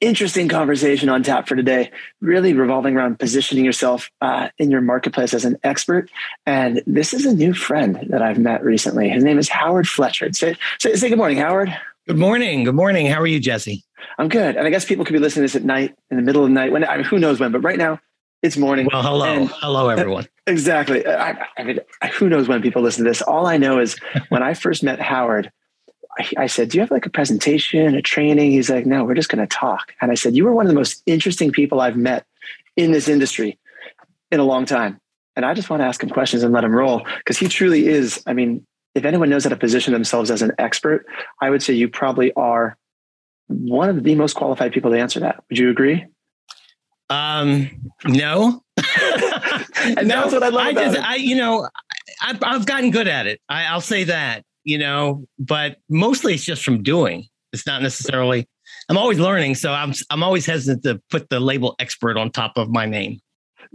interesting conversation on tap for today, really revolving around positioning yourself uh, in your marketplace as an expert. And this is a new friend that I've met recently. His name is Howard Fletcher. Say, say, say good morning, Howard. Good morning. Good morning. How are you, Jesse? I'm good. And I guess people could be listening to this at night, in the middle of the night, when I mean, who knows when, but right now it's morning. Well, hello. And, hello, everyone. Exactly. I, I mean, who knows when people listen to this? All I know is when I first met Howard, I said, Do you have like a presentation, a training? He's like, No, we're just going to talk. And I said, You were one of the most interesting people I've met in this industry in a long time. And I just want to ask him questions and let him roll because he truly is. I mean, if anyone knows how to position themselves as an expert, I would say you probably are one of the most qualified people to answer that. Would you agree? Um, no. and no, that's what I love. I just, it. I, you know, I've, I've gotten good at it. I, I'll say that you know, but mostly it's just from doing. It's not necessarily. I'm always learning, so I'm I'm always hesitant to put the label expert on top of my name.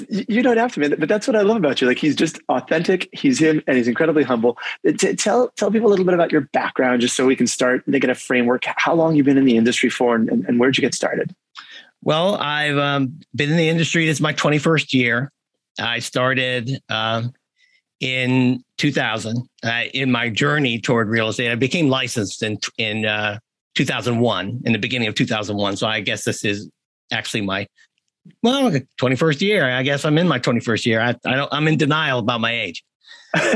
You don't have to, man. But that's what I love about you. Like he's just authentic. He's him, and he's incredibly humble. Tell tell people a little bit about your background, just so we can start get a framework. How long you've been in the industry for, and, and where'd you get started? Well, I've um, been in the industry. This is my 21st year. I started um, in 2000 uh, in my journey toward real estate. I became licensed in in uh, 2001, in the beginning of 2001. So I guess this is actually my well 21st year. I guess I'm in my 21st year. I, I don't. I'm in denial about my age.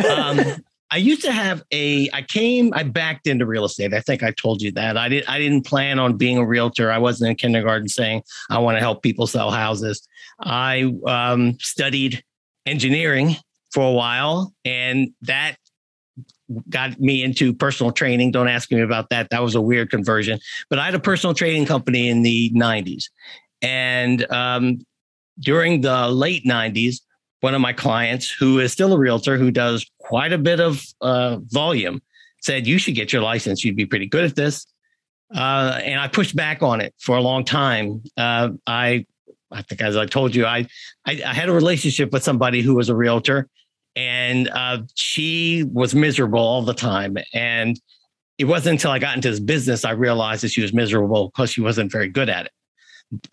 Um, I used to have a. I came. I backed into real estate. I think I told you that. I didn't. I didn't plan on being a realtor. I wasn't in kindergarten saying I want to help people sell houses. I um, studied engineering for a while, and that got me into personal training. Don't ask me about that. That was a weird conversion. But I had a personal training company in the 90s. And um, during the late 90s, one of my clients, who is still a realtor, who does quite a bit of uh, volume, said, You should get your license. You'd be pretty good at this. Uh, and I pushed back on it for a long time. Uh, I I think as I told you, I, I, I had a relationship with somebody who was a realtor, and uh, she was miserable all the time. And it wasn't until I got into this business I realized that she was miserable because she wasn't very good at it.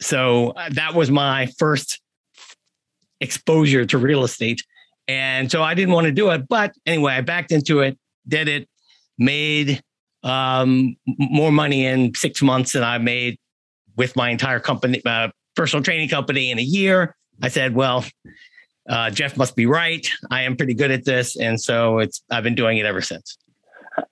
So uh, that was my first exposure to real estate, and so I didn't want to do it. But anyway, I backed into it, did it, made um, more money in six months than I made with my entire company, uh, personal training company in a year. I said, well, uh, Jeff must be right. I am pretty good at this, and so it's I've been doing it ever since.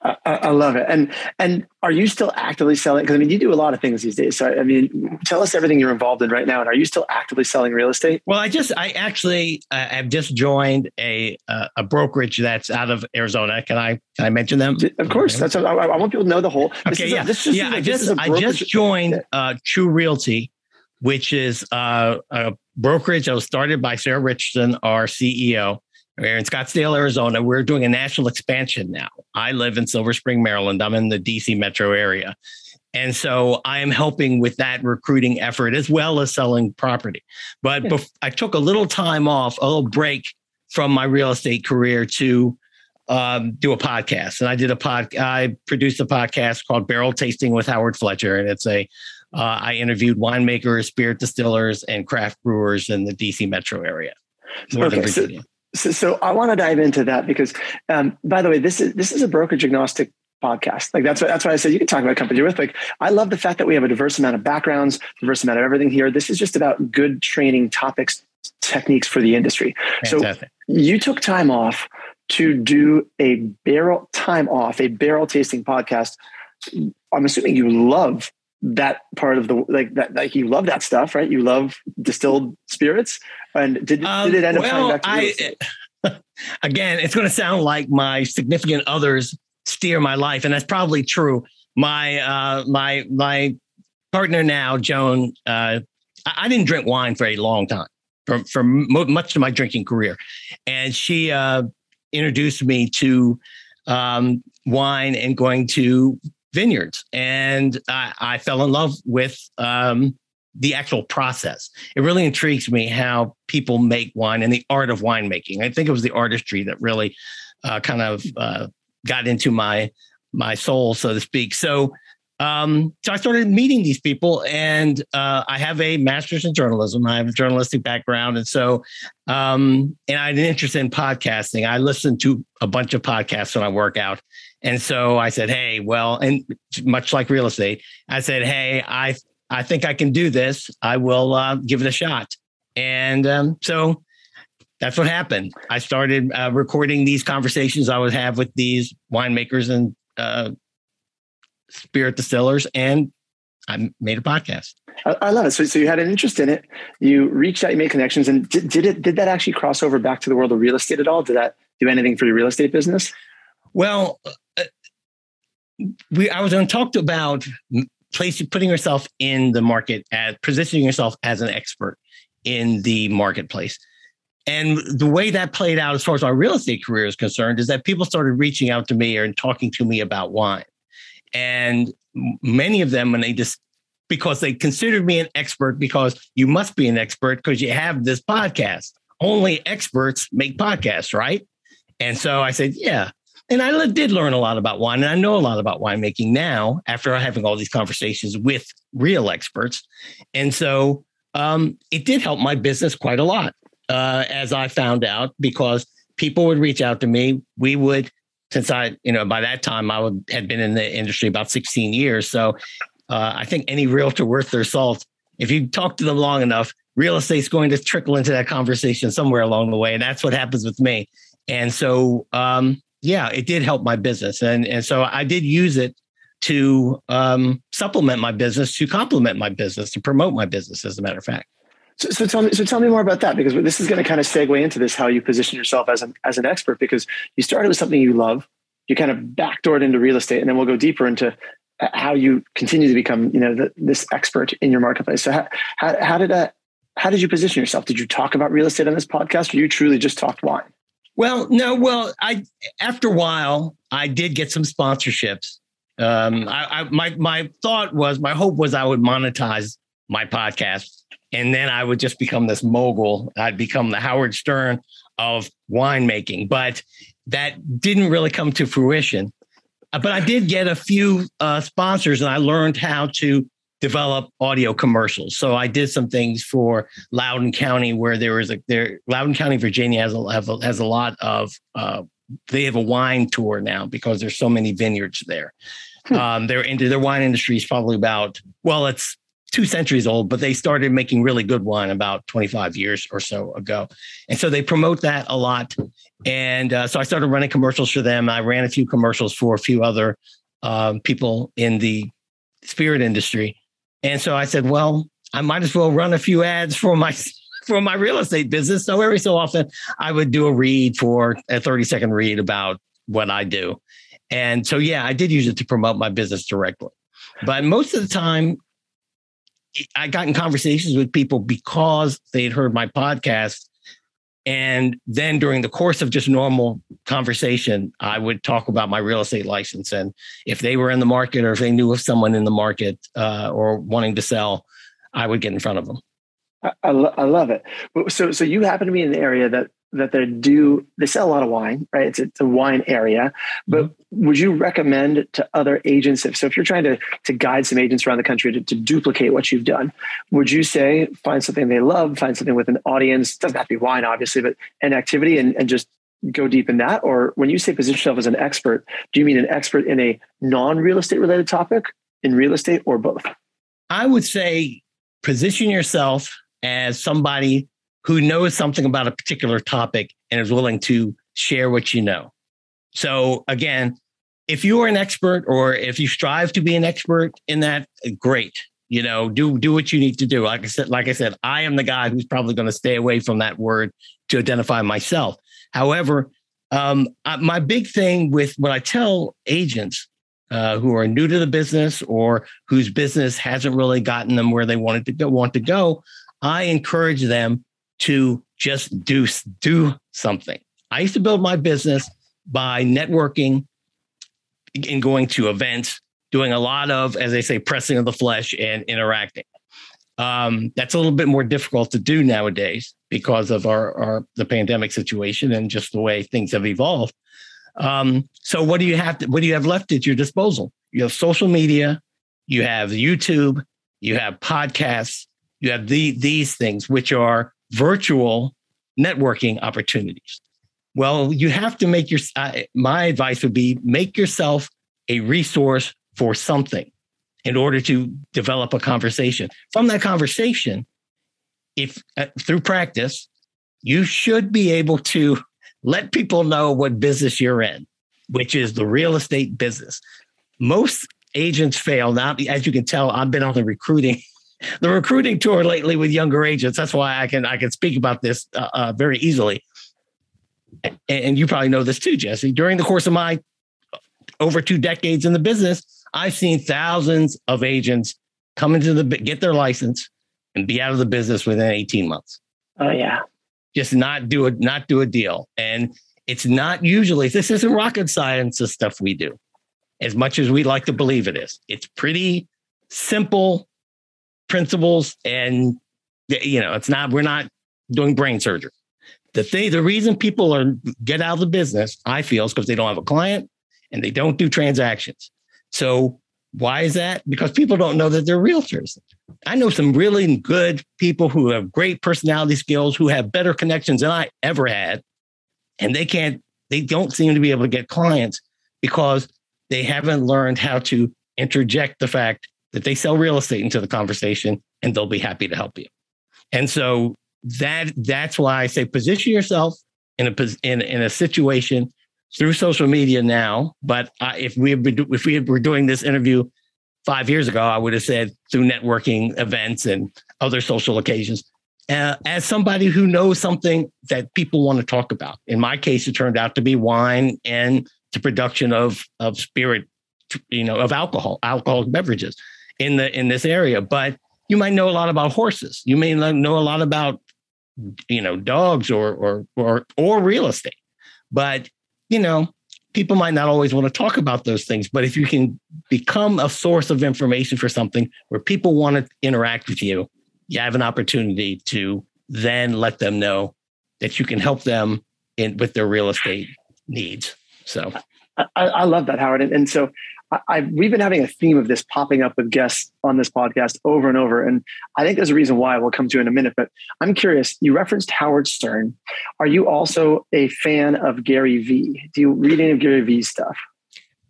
I, I love it. And and are you still actively selling? Because I mean, you do a lot of things these days. So I mean, tell us everything you're involved in right now. And are you still actively selling real estate? Well, I just I actually uh, have just joined a uh, a brokerage that's out of Arizona. Can I can I mention them? Of course. That's I, I want people to know the whole. okay. yeah. A, this is yeah. I just I just joined uh, True Realty which is uh, a brokerage that was started by Sarah Richardson, our CEO. We're in Scottsdale, Arizona. We're doing a national expansion now. I live in Silver Spring, Maryland. I'm in the DC metro area. And so I am helping with that recruiting effort as well as selling property. But bef- I took a little time off, a little break from my real estate career to um, do a podcast. And I did a pod, I produced a podcast called Barrel Tasting with Howard Fletcher. And it's a uh, I interviewed winemakers, spirit distillers, and craft brewers in the DC metro area, Northern okay, Virginia. So, so, so, I want to dive into that because, um, by the way, this is this is a brokerage agnostic podcast. Like that's what that's why I said you can talk about company you're with. Like I love the fact that we have a diverse amount of backgrounds, diverse amount of everything here. This is just about good training topics, techniques for the industry. Fantastic. So you took time off to do a barrel time off, a barrel tasting podcast. I'm assuming you love that part of the like that like you love that stuff right? You love distilled spirits. And did, um, did it end up well, back to I, again it's going to sound like my significant others steer my life and that's probably true. My uh my my partner now joan uh I, I didn't drink wine for a long time for for mo- much of my drinking career. And she uh introduced me to um, wine and going to vineyards. And I, I fell in love with um, the actual process. It really intrigues me how people make wine and the art of winemaking. I think it was the artistry that really uh, kind of uh, got into my my soul, so to speak. So, um, so I started meeting these people, and uh, I have a master's in journalism. I have a journalistic background, and so, um, and I had an interest in podcasting. I listen to a bunch of podcasts when I work out, and so I said, "Hey, well," and much like real estate, I said, "Hey, I I think I can do this. I will uh, give it a shot." And um, so that's what happened. I started uh, recording these conversations I would have with these winemakers and uh, spirit distillers, and I made a podcast. I, I, love it. So, so you had an interest in it. You reached out, you made connections, and did, did it? Did that actually cross over back to the world of real estate at all? Did that do anything for your real estate business? Well, we I was going to talk about placing putting yourself in the market as positioning yourself as an expert in the marketplace. And the way that played out as far as my real estate career is concerned is that people started reaching out to me and talking to me about wine. And many of them, when they just because they considered me an expert, because you must be an expert because you have this podcast. Only experts make podcasts, right? And so I said, yeah. And I did learn a lot about wine, and I know a lot about winemaking now after having all these conversations with real experts. And so um, it did help my business quite a lot uh, as I found out, because people would reach out to me. We would, since I, you know, by that time I would, had been in the industry about 16 years. So uh, I think any realtor worth their salt, if you talk to them long enough, real estate's going to trickle into that conversation somewhere along the way. And that's what happens with me. And so, um, yeah, it did help my business. And, and so I did use it to um, supplement my business, to complement my business, to promote my business, as a matter of fact. So, so, tell me, so tell me more about that because this is going to kind of segue into this how you position yourself as an as an expert because you started with something you love, you kind of backdoored into real estate, and then we'll go deeper into uh, how you continue to become you know the, this expert in your marketplace. So how how, how did that how did you position yourself? Did you talk about real estate on this podcast, or you truly just talked wine? Well, no. Well, I after a while I did get some sponsorships. Um, I, I my my thought was my hope was I would monetize my podcast and then I would just become this mogul. I'd become the Howard Stern of winemaking, but that didn't really come to fruition. But I did get a few uh, sponsors, and I learned how to develop audio commercials. So I did some things for Loudoun County, where there was a there. Loudoun County, Virginia has a has a lot of. Uh, they have a wine tour now because there's so many vineyards there. Hmm. Um, they're into their wine industry is probably about well, it's two centuries old, but they started making really good wine about 25 years or so ago. And so they promote that a lot. And uh, so I started running commercials for them. I ran a few commercials for a few other um, people in the spirit industry. And so I said, well, I might as well run a few ads for my for my real estate business. So every so often I would do a read for a 30 second read about what I do. And so yeah, I did use it to promote my business directly. But most of the time, I got in conversations with people because they'd heard my podcast. And then during the course of just normal conversation, I would talk about my real estate license. And if they were in the market or if they knew of someone in the market uh, or wanting to sell, I would get in front of them. I, I, lo- I love it. So, so you happen to be in the area that that they do they sell a lot of wine right? It's, it's a wine area. But mm-hmm. would you recommend to other agents if so if you're trying to to guide some agents around the country to, to duplicate what you've done would you say find something they love find something with an audience? Doesn't have to be wine obviously but an activity and, and just go deep in that? Or when you say position yourself as an expert do you mean an expert in a non-real estate related topic in real estate or both? I would say position yourself as somebody who knows something about a particular topic and is willing to share what you know. So again, if you are an expert or if you strive to be an expert in that, great. You know, do do what you need to do. Like I said, like I said, I am the guy who's probably going to stay away from that word to identify myself. However, um, my big thing with what I tell agents uh, who are new to the business or whose business hasn't really gotten them where they wanted to go, want to go, I encourage them to just do do something. I used to build my business by networking and going to events, doing a lot of, as they say, pressing of the flesh and interacting. Um, that's a little bit more difficult to do nowadays because of our, our the pandemic situation and just the way things have evolved. Um, so what do you have to, what do you have left at your disposal? You have social media, you have YouTube, you have podcasts, you have the, these things, which are virtual networking opportunities. Well, you have to make your, my advice would be make yourself a resource for something in order to develop a conversation. From that conversation, if uh, through practice, you should be able to let people know what business you're in, which is the real estate business. Most agents fail. Now, as you can tell, I've been on the recruiting, the recruiting tour lately with younger agents. That's why I can I can speak about this uh, uh, very easily. And, and you probably know this too, Jesse. During the course of my over two decades in the business, I've seen thousands of agents come into the get their license and be out of the business within 18 months. Oh yeah. Just not do it, not do a deal. And it's not usually this isn't rocket science the stuff we do, as much as we like to believe it is. It's pretty simple principles, and you know, it's not, we're not doing brain surgery. The thing, the reason people are get out of the business, I feel, is because they don't have a client and they don't do transactions. So why is that? Because people don't know that they're realtors. I know some really good people who have great personality skills, who have better connections than I ever had. And they can't, they don't seem to be able to get clients because they haven't learned how to interject the fact that they sell real estate into the conversation and they'll be happy to help you. And so that that's why I say position yourself in a in, in a situation through social media now. But if we if we were doing this interview five years ago, I would have said through networking events and other social occasions. Uh, as somebody who knows something that people want to talk about. In my case, it turned out to be wine and the production of of spirit, you know, of alcohol, alcoholic beverages in the in this area. But you might know a lot about horses. You may know a lot about you know dogs or or or or real estate. But you know, people might not always want to talk about those things, but if you can become a source of information for something where people want to interact with you, you have an opportunity to then let them know that you can help them in with their real estate needs. So I, I love that, Howard. And, and so I, we've been having a theme of this popping up with guests on this podcast over and over. And I think there's a reason why we'll come to in a minute. But I'm curious, you referenced Howard Stern. Are you also a fan of Gary Vee? Do you read any of Gary Vee's stuff?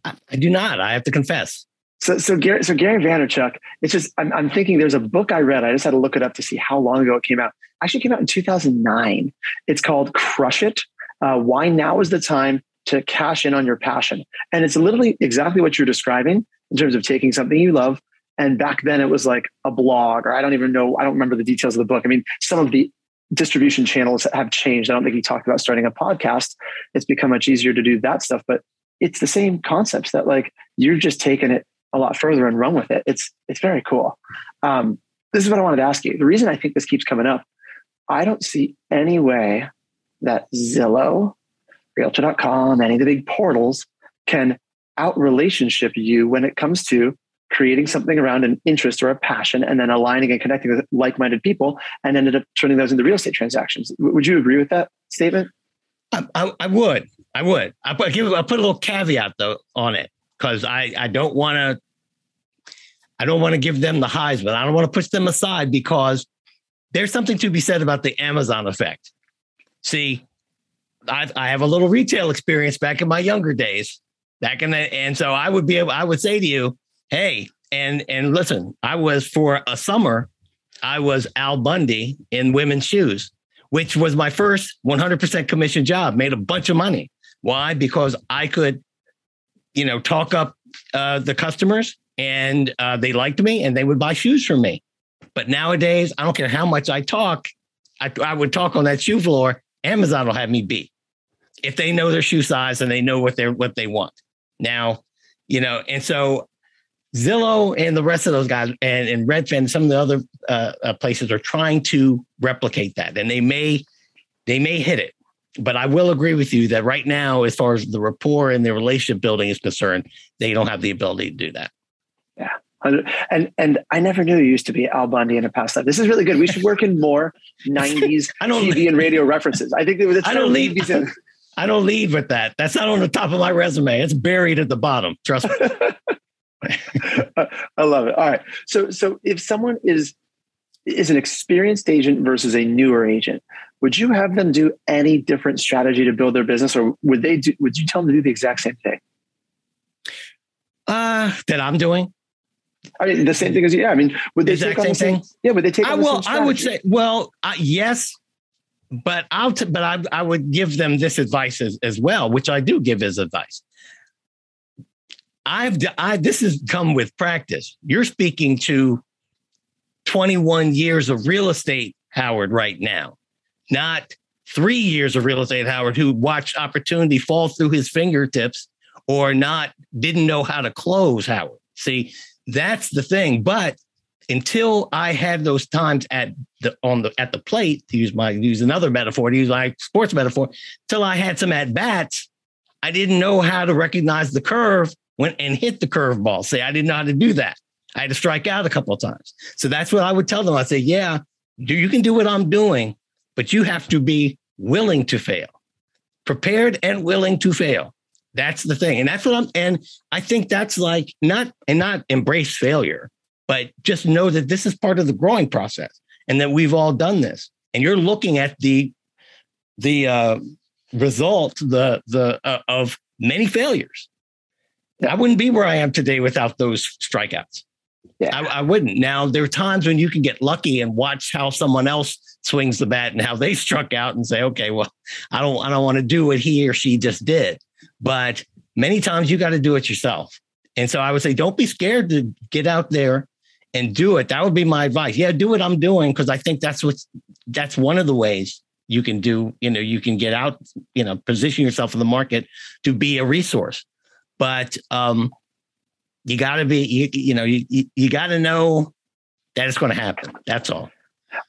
I, I do not. I have to confess. So, so Gary, so Gary Vaynerchuk, it's just, I'm, I'm thinking there's a book I read. I just had to look it up to see how long ago it came out. Actually came out in 2009. It's called Crush It. Uh, why now is the time to cash in on your passion. And it's literally exactly what you're describing in terms of taking something you love. And back then it was like a blog, or I don't even know, I don't remember the details of the book. I mean, some of the distribution channels have changed. I don't think he talked about starting a podcast. It's become much easier to do that stuff, but it's the same concepts that like you're just taking it a lot further and run with it. It's it's very cool. Um, this is what I wanted to ask you. The reason I think this keeps coming up, I don't see any way that Zillow realtor.com, any of the big portals can out relationship you when it comes to creating something around an interest or a passion and then aligning and connecting with like-minded people and ended up turning those into real estate transactions. Would you agree with that statement? I, I, I would. I would. I put, give, I put a little caveat though on it because I, I don't want to I don't want to give them the highs, but I don't want to push them aside because there's something to be said about the Amazon effect. See, I, I have a little retail experience back in my younger days. Back in the, and so I would be able, I would say to you, hey, and and listen, I was for a summer, I was Al Bundy in women's shoes, which was my first 100% commission job. Made a bunch of money. Why? Because I could, you know, talk up uh, the customers, and uh, they liked me, and they would buy shoes from me. But nowadays, I don't care how much I talk, I, I would talk on that shoe floor. Amazon will have me beat if they know their shoe size and they know what they're what they want. Now, you know, and so Zillow and the rest of those guys and, and Redfin, and some of the other uh, uh, places are trying to replicate that, and they may they may hit it. but I will agree with you that right now, as far as the rapport and the relationship building is concerned, they don't have the ability to do that. Yeah. And and I never knew you used to be Al Bundy in a past life. This is really good. We should work in more '90s I don't, TV and radio references. I think was. I don't lead. I don't lead with that. That's not on the top of my resume. It's buried at the bottom. Trust me. I love it. All right. So so if someone is is an experienced agent versus a newer agent, would you have them do any different strategy to build their business, or would they do? Would you tell them to do the exact same thing? Uh, that I'm doing. I mean, the same thing as yeah. I mean, would they exact take same thing? Yeah, would they take? I will. I would say, well, uh, yes, but I'll. T- but I, I would give them this advice as, as well, which I do give as advice. I've. I this has come with practice. You're speaking to 21 years of real estate, Howard, right now, not three years of real estate, Howard, who watched opportunity fall through his fingertips or not didn't know how to close, Howard. See, that's the thing. But until I had those times at the on the at the plate, to use my use another metaphor, to use my sports metaphor, till I had some at bats, I didn't know how to recognize the curve when and hit the curveball. Say I didn't know how to do that. I had to strike out a couple of times. So that's what I would tell them. I say, yeah, you can do what I'm doing, but you have to be willing to fail, prepared and willing to fail. That's the thing. And that's what I'm, and I think that's like not, and not embrace failure, but just know that this is part of the growing process and that we've all done this. And you're looking at the, the, uh, result, the, the, uh, of many failures. I wouldn't be where I am today without those strikeouts. Yeah. I, I, wouldn't. Now there are times when you can get lucky and watch how someone else swings the bat and how they struck out and say, okay, well, I don't, I don't want to do what he or she just did. But many times you got to do it yourself. And so I would say, don't be scared to get out there and do it. That would be my advice. Yeah, do what I'm doing because I think that's what that's one of the ways you can do. You know, you can get out. You know, position yourself in the market to be a resource. But um, you got to be, you, you know, you, you got to know that it's going to happen. That's all.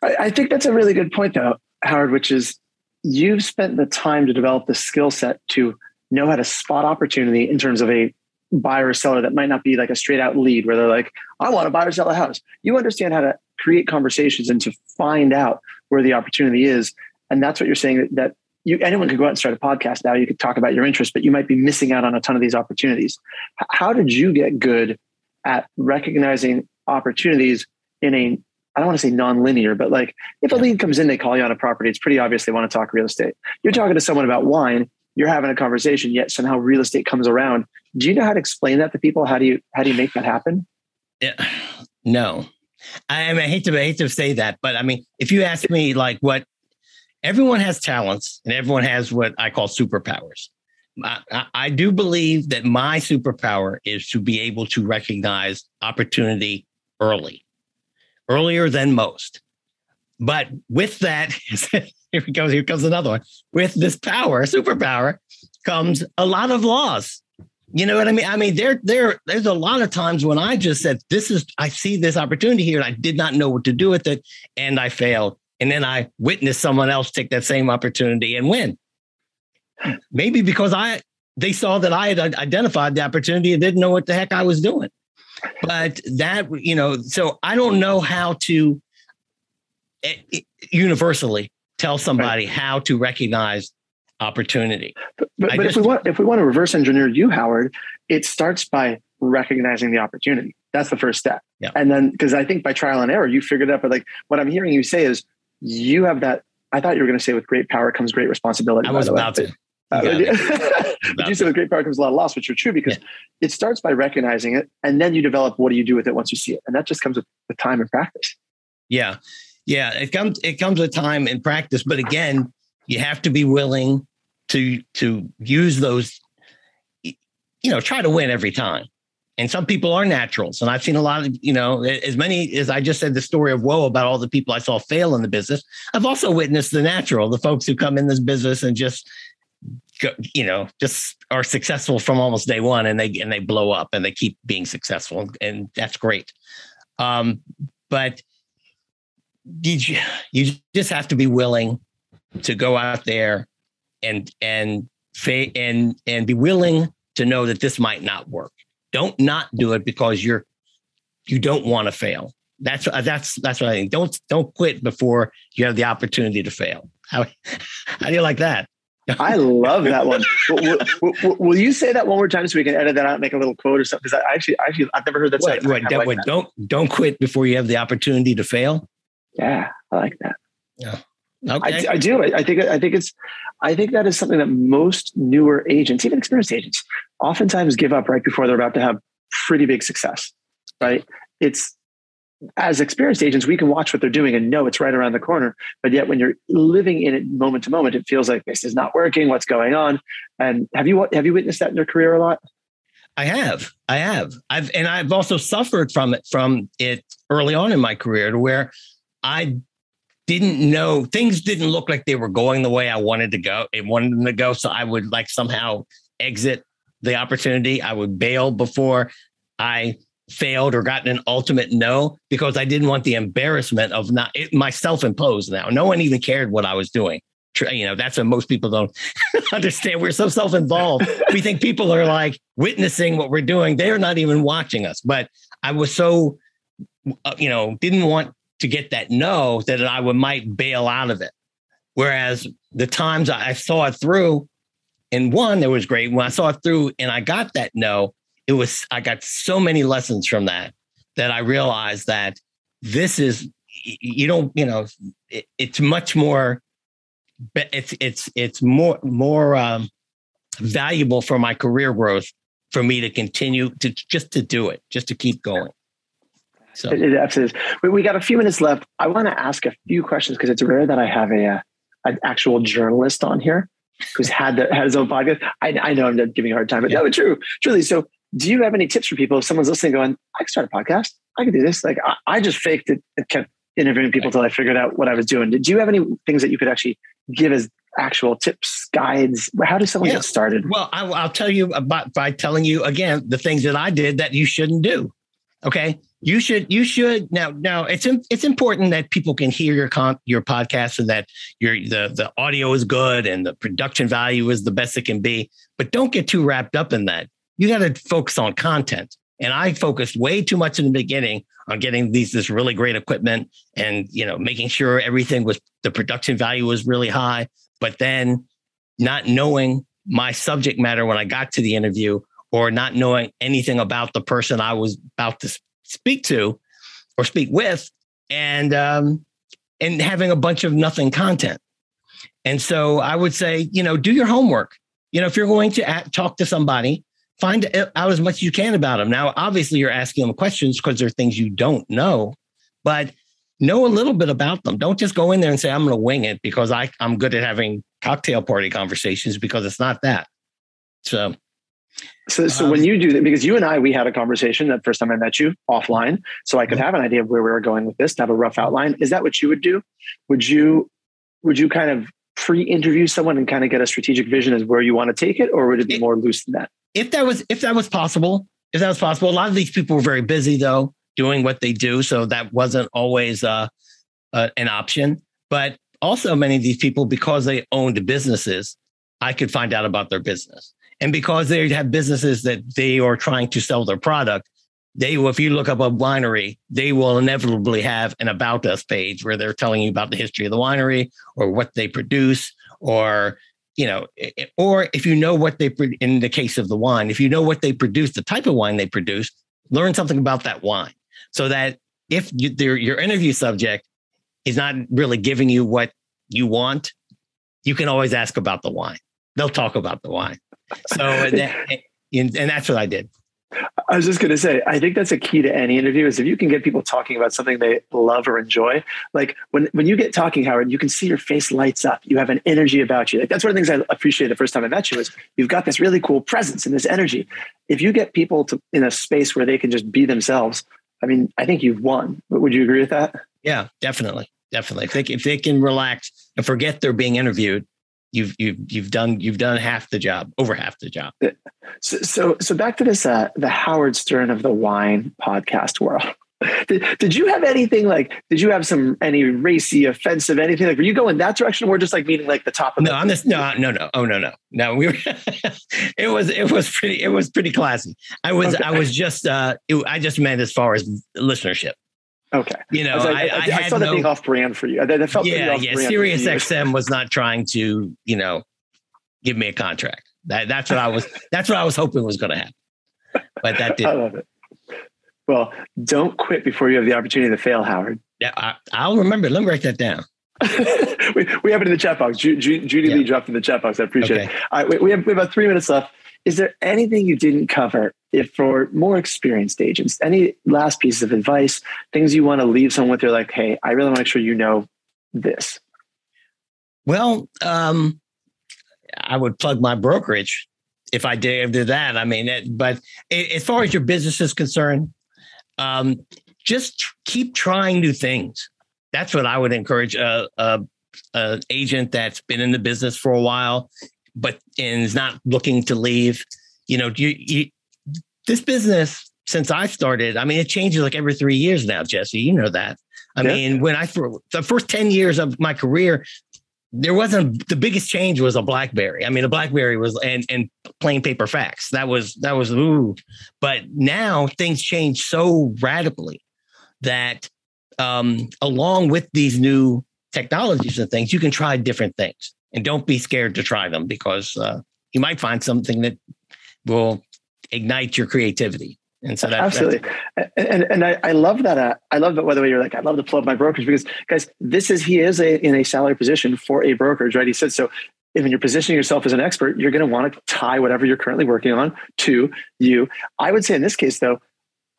I, I think that's a really good point, though, Howard, which is you've spent the time to develop the skill set to know how to spot opportunity in terms of a buyer or seller that might not be like a straight out lead where they're like, I want to buy or sell a house. You understand how to create conversations and to find out where the opportunity is. And that's what you're saying that, that you anyone could go out and start a podcast now. You could talk about your interest, but you might be missing out on a ton of these opportunities. How did you get good at recognizing opportunities in a I don't want to say non-linear, but like if a lead comes in, they call you on a property, it's pretty obvious they want to talk real estate. You're talking to someone about wine, you're having a conversation, yet somehow real estate comes around. Do you know how to explain that to people? How do you how do you make that happen? Yeah, no. I, mean, I hate to I hate to say that, but I mean, if you ask me like what everyone has talents and everyone has what I call superpowers. I, I, do believe that my superpower is to be able to recognize opportunity early, earlier than most. But with that, here goes, here comes another one. With this power, superpower, comes a lot of laws. You know what I mean? I mean, there, there, there's a lot of times when I just said, "This is," I see this opportunity here, and I did not know what to do with it, and I failed and then I witnessed someone else take that same opportunity and win. Maybe because I they saw that I had identified the opportunity and didn't know what the heck I was doing. But that you know, so I don't know how to eh, eh, universally tell somebody right. how to recognize opportunity. But, but, but just, if we want if we want to reverse engineer you, Howard, it starts by recognizing the opportunity. That's the first step. Yeah. And then because I think by trial and error, you figured it out. But like what I'm hearing you say is you have that. I thought you were going to say with great power comes great responsibility. I was about to. Uh, but you said with great power comes a lot of loss, which are true because yeah. it starts by recognizing it, and then you develop what do you do with it once you see it, and that just comes with, with time and practice. Yeah, yeah, it comes it comes with time and practice, but again, you have to be willing to to use those. You know, try to win every time. And some people are naturals. And i've seen a lot of you know as many as i just said the story of woe about all the people i saw fail in the business i've also witnessed the natural the folks who come in this business and just you know just are successful from almost day one and they and they blow up and they keep being successful. And that's great. Um, but you, you just have to be willing to go out there and and and and be willing to know that this might not work. Don't not do it because you're you don't want to fail. That's uh, that's that's what I think. Don't don't quit before you have the opportunity to fail. How how do you like that? I love that one. will, will, will, you say that one more time so we can edit that out, and make a little quote or something? Because I actually, actually, I've never heard that. What, what, like what, that. Don't don't quit before you have the opportunity to fail. Yeah, I like that. Yeah, okay. I, I do. I, I think. I think it's. I think that is something that most newer agents, even experienced agents, oftentimes give up right before they're about to have pretty big success. Right? It's as experienced agents, we can watch what they're doing and know it's right around the corner. But yet, when you're living in it moment to moment, it feels like this is not working. What's going on? And have you have you witnessed that in your career a lot? I have, I have, I've, and I've also suffered from it from it early on in my career, to where I didn't know things didn't look like they were going the way I wanted to go. It wanted them to go, so I would like somehow exit the opportunity. I would bail before I failed or gotten an ultimate no because I didn't want the embarrassment of not it, my self-imposed now. No one even cared what I was doing. You know, that's what most people don't understand. We're so self-involved. we think people are like witnessing what we're doing. They're not even watching us. But I was so, uh, you know, didn't want to get that no that I would might bail out of it. Whereas the times I saw it through, and one, it was great. When I saw it through and I got that no, it was I got so many lessons from that that I realized that this is you don't you know it, it's much more it's it's it's more more um, valuable for my career growth for me to continue to just to do it just to keep going so it, absolutely is. We, we got a few minutes left i want to ask a few questions because it's rare that i have a, a uh, an actual journalist on here who's had the, had his own podcast. I, I know I'm giving you a hard time, but yeah. no, true, truly. So do you have any tips for people if someone's listening going i can start a podcast i can do this like i, I just faked it and kept interviewing people until i figured out what i was doing did you have any things that you could actually give as actual tips guides how does someone yeah. get started well I, i'll tell you about by telling you again the things that i did that you shouldn't do okay you should you should now now it's it's important that people can hear your your podcast and that your the the audio is good and the production value is the best it can be but don't get too wrapped up in that you got to focus on content. And I focused way too much in the beginning on getting these this really great equipment and you know making sure everything was the production value was really high. But then not knowing my subject matter when I got to the interview or not knowing anything about the person I was about to speak to or speak with, and um, and having a bunch of nothing content. And so I would say, you know, do your homework. You know, if you're going to talk to somebody, find out as much as you can about them. Now, obviously, you're asking them questions because there are things you don't know, but know a little bit about them. Don't just go in there and say, I'm going to wing it because I, I'm good at having cocktail party conversations because it's not that. So, so, so um, when you do that, because you and I, we had a conversation that first time I met you offline, so I could have an idea of where we were going with this, to have a rough outline. Is that what you would do? Would you, would you kind of pre-interview someone and kind of get a strategic vision as where you want to take it, or would it be more loose than that? if that was if that was possible, if that was possible, a lot of these people were very busy though doing what they do, so that wasn't always uh, uh, an option. But also, many of these people, because they owned businesses, I could find out about their business, and because they have businesses that they are trying to sell their product, they will, if you look up a winery, they will inevitably have an about us page where they're telling you about the history of the winery or what they produce or you know, or if you know what they, in the case of the wine, if you know what they produce, the type of wine they produce, learn something about that wine so that if you, your interview subject is not really giving you what you want, you can always ask about the wine. They'll talk about the wine. So, that, and that's what I did. I was just going to say, I think that's a key to any interview is if you can get people talking about something they love or enjoy. Like when, when you get talking, Howard, you can see your face lights up. You have an energy about you. Like that's one of the things I appreciate the first time I met you is you've got this really cool presence and this energy. If you get people to in a space where they can just be themselves, I mean, I think you've won. Would you agree with that? Yeah, definitely. Definitely. If they, if they can relax and forget they're being interviewed, you've you've you've done you've done half the job, over half the job. So so, so back to this uh, the Howard Stern of the wine podcast world. did, did you have anything like? Did you have some any racy, offensive, anything like? Were you going that direction, or just like meeting like the top of? No, the- I'm just no, no, no. Oh no, no, no. We were. it was it was pretty it was pretty classy. I was Okay. I was just uh it, I just meant as far as listenership. Okay, You know, I, like, I, I, I, I had saw that no, being off brand for you. That, that felt yeah, yeah. Sirius. XM was not trying to, you know, give me a contract. That that's what I was. That's what I was hoping was going to happen. But that didn't. love it. Well, don't quit before you have the opportunity to fail, Howard. Yeah, I, I'll remember. Let me write that down. we, we have it in the chat box. Ju, Ju, Judy Yeah. Lee dropped in the chat box. I appreciate Okay. it. All right, we, we, have, we have about three minutes left. Is there anything you didn't cover if for more experienced agents? Any last pieces of advice, things you want to leave someone with? You're like, hey, I really want to make sure you know this. Well, um, I would plug my brokerage if I did do that. I mean, it, but as far as your business is concerned, um, just keep trying new things. That's what I would encourage a, a agent that's been in the business for a while, but and is not looking to leave. You know, you, you this business since I started. I mean, it changes like every three years now, Jesse. You know that. I Yeah. mean, when I the first ten years of my career, there wasn't the biggest change was a BlackBerry. I mean, a BlackBerry was and and plain paper fax. That was that was ooh. But now things change so radically that um, along with these new technologies and things, you can try different things and don't be scared to try them because uh, you might find something that will ignite your creativity. And so that, Absolutely. And, and I, I love that. Uh, I love that. By the way, you're like, I love to plug my brokerage because, guys, this is he is a, in a salary position for a brokerage, right? He said so. If you're positioning yourself as an expert, you're going to want to tie whatever you're currently working on to you. I would say in this case, though,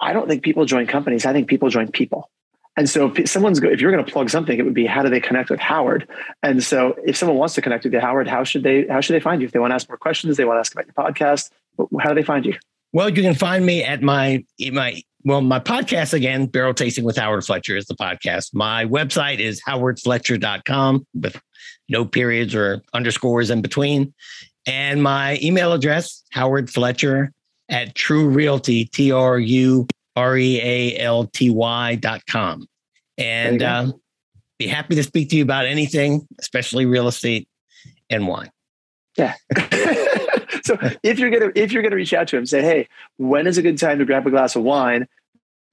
I don't think people join companies. I think people join people. And so if someone's if you're going to plug something, it would be how do they connect with Howard? And so if someone wants to connect with you, Howard, how should they how should they find you? If they want to ask more questions, they want to ask about your podcast, how do they find you? Well, you can find me at my my well, my podcast again, Barrel Tasting with Howard Fletcher is the podcast. My website is howardfletcher.com with no periods or underscores in between. And my email address, Howard Fletcher at True Realty, T R U R E A L T Y dot com. And um, be happy to speak to you about anything, especially real estate and wine. Yeah. so if you're gonna if you're gonna reach out to him, say, hey, when is a good time to grab a glass of wine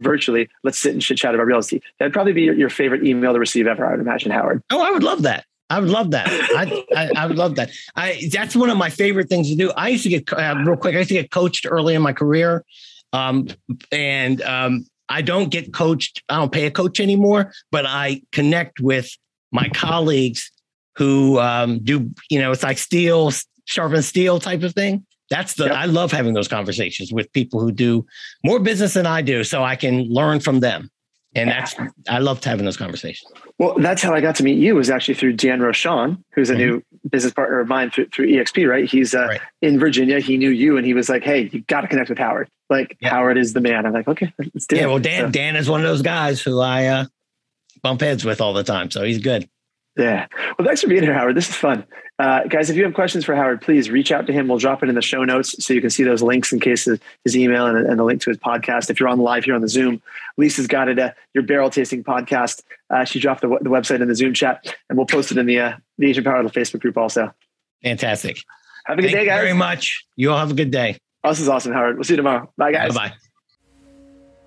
virtually? Let's sit and chit chat about real estate. That'd probably be your, your favorite email to receive ever, I would imagine, Howard. Oh, I would love that. I would love that. I, I, I would love that. I that's one of my favorite things to do. I used to get uh, real quick. I used to get coached early in my career, um, and um, I don't get coached. I don't pay a coach anymore, but I connect with my colleagues who um, do. You know, it's like steel sharpen steel type of thing. That's the. Yep. I love having those conversations with people who do more business than I do, so I can learn from them. And that's I loved having those conversations. Well, that's how I got to meet you was actually through Dan Roshan, who's a new business partner of mine through, through EXP, right? He's uh, Mm-hmm. Right. in Virginia. He knew you and he was like, hey, you got to connect with Howard. Like, Yeah. Howard is the man. I'm like, okay, let's do it. Yeah, well, Dan So- Dan is one of those guys who I uh, bump heads with all the time, so he's good. Yeah. Well, thanks for being here, Howard. This is fun. Uh, guys, if you have questions for Howard, please reach out to him. We'll drop it in the show notes so you can see those links in case of his email and, and the link to his podcast. If you're on live here on the Zoom, Lisa's got it, uh, your barrel tasting podcast. Uh, she dropped the, the website in the Zoom chat and we'll post it in the, uh, the Agent Power Huddle Facebook group also. Fantastic. Have a good Thank day, you guys. very much. You all have a good day. Oh, this is awesome, Howard. We'll see you tomorrow. Bye, guys. Bye bye.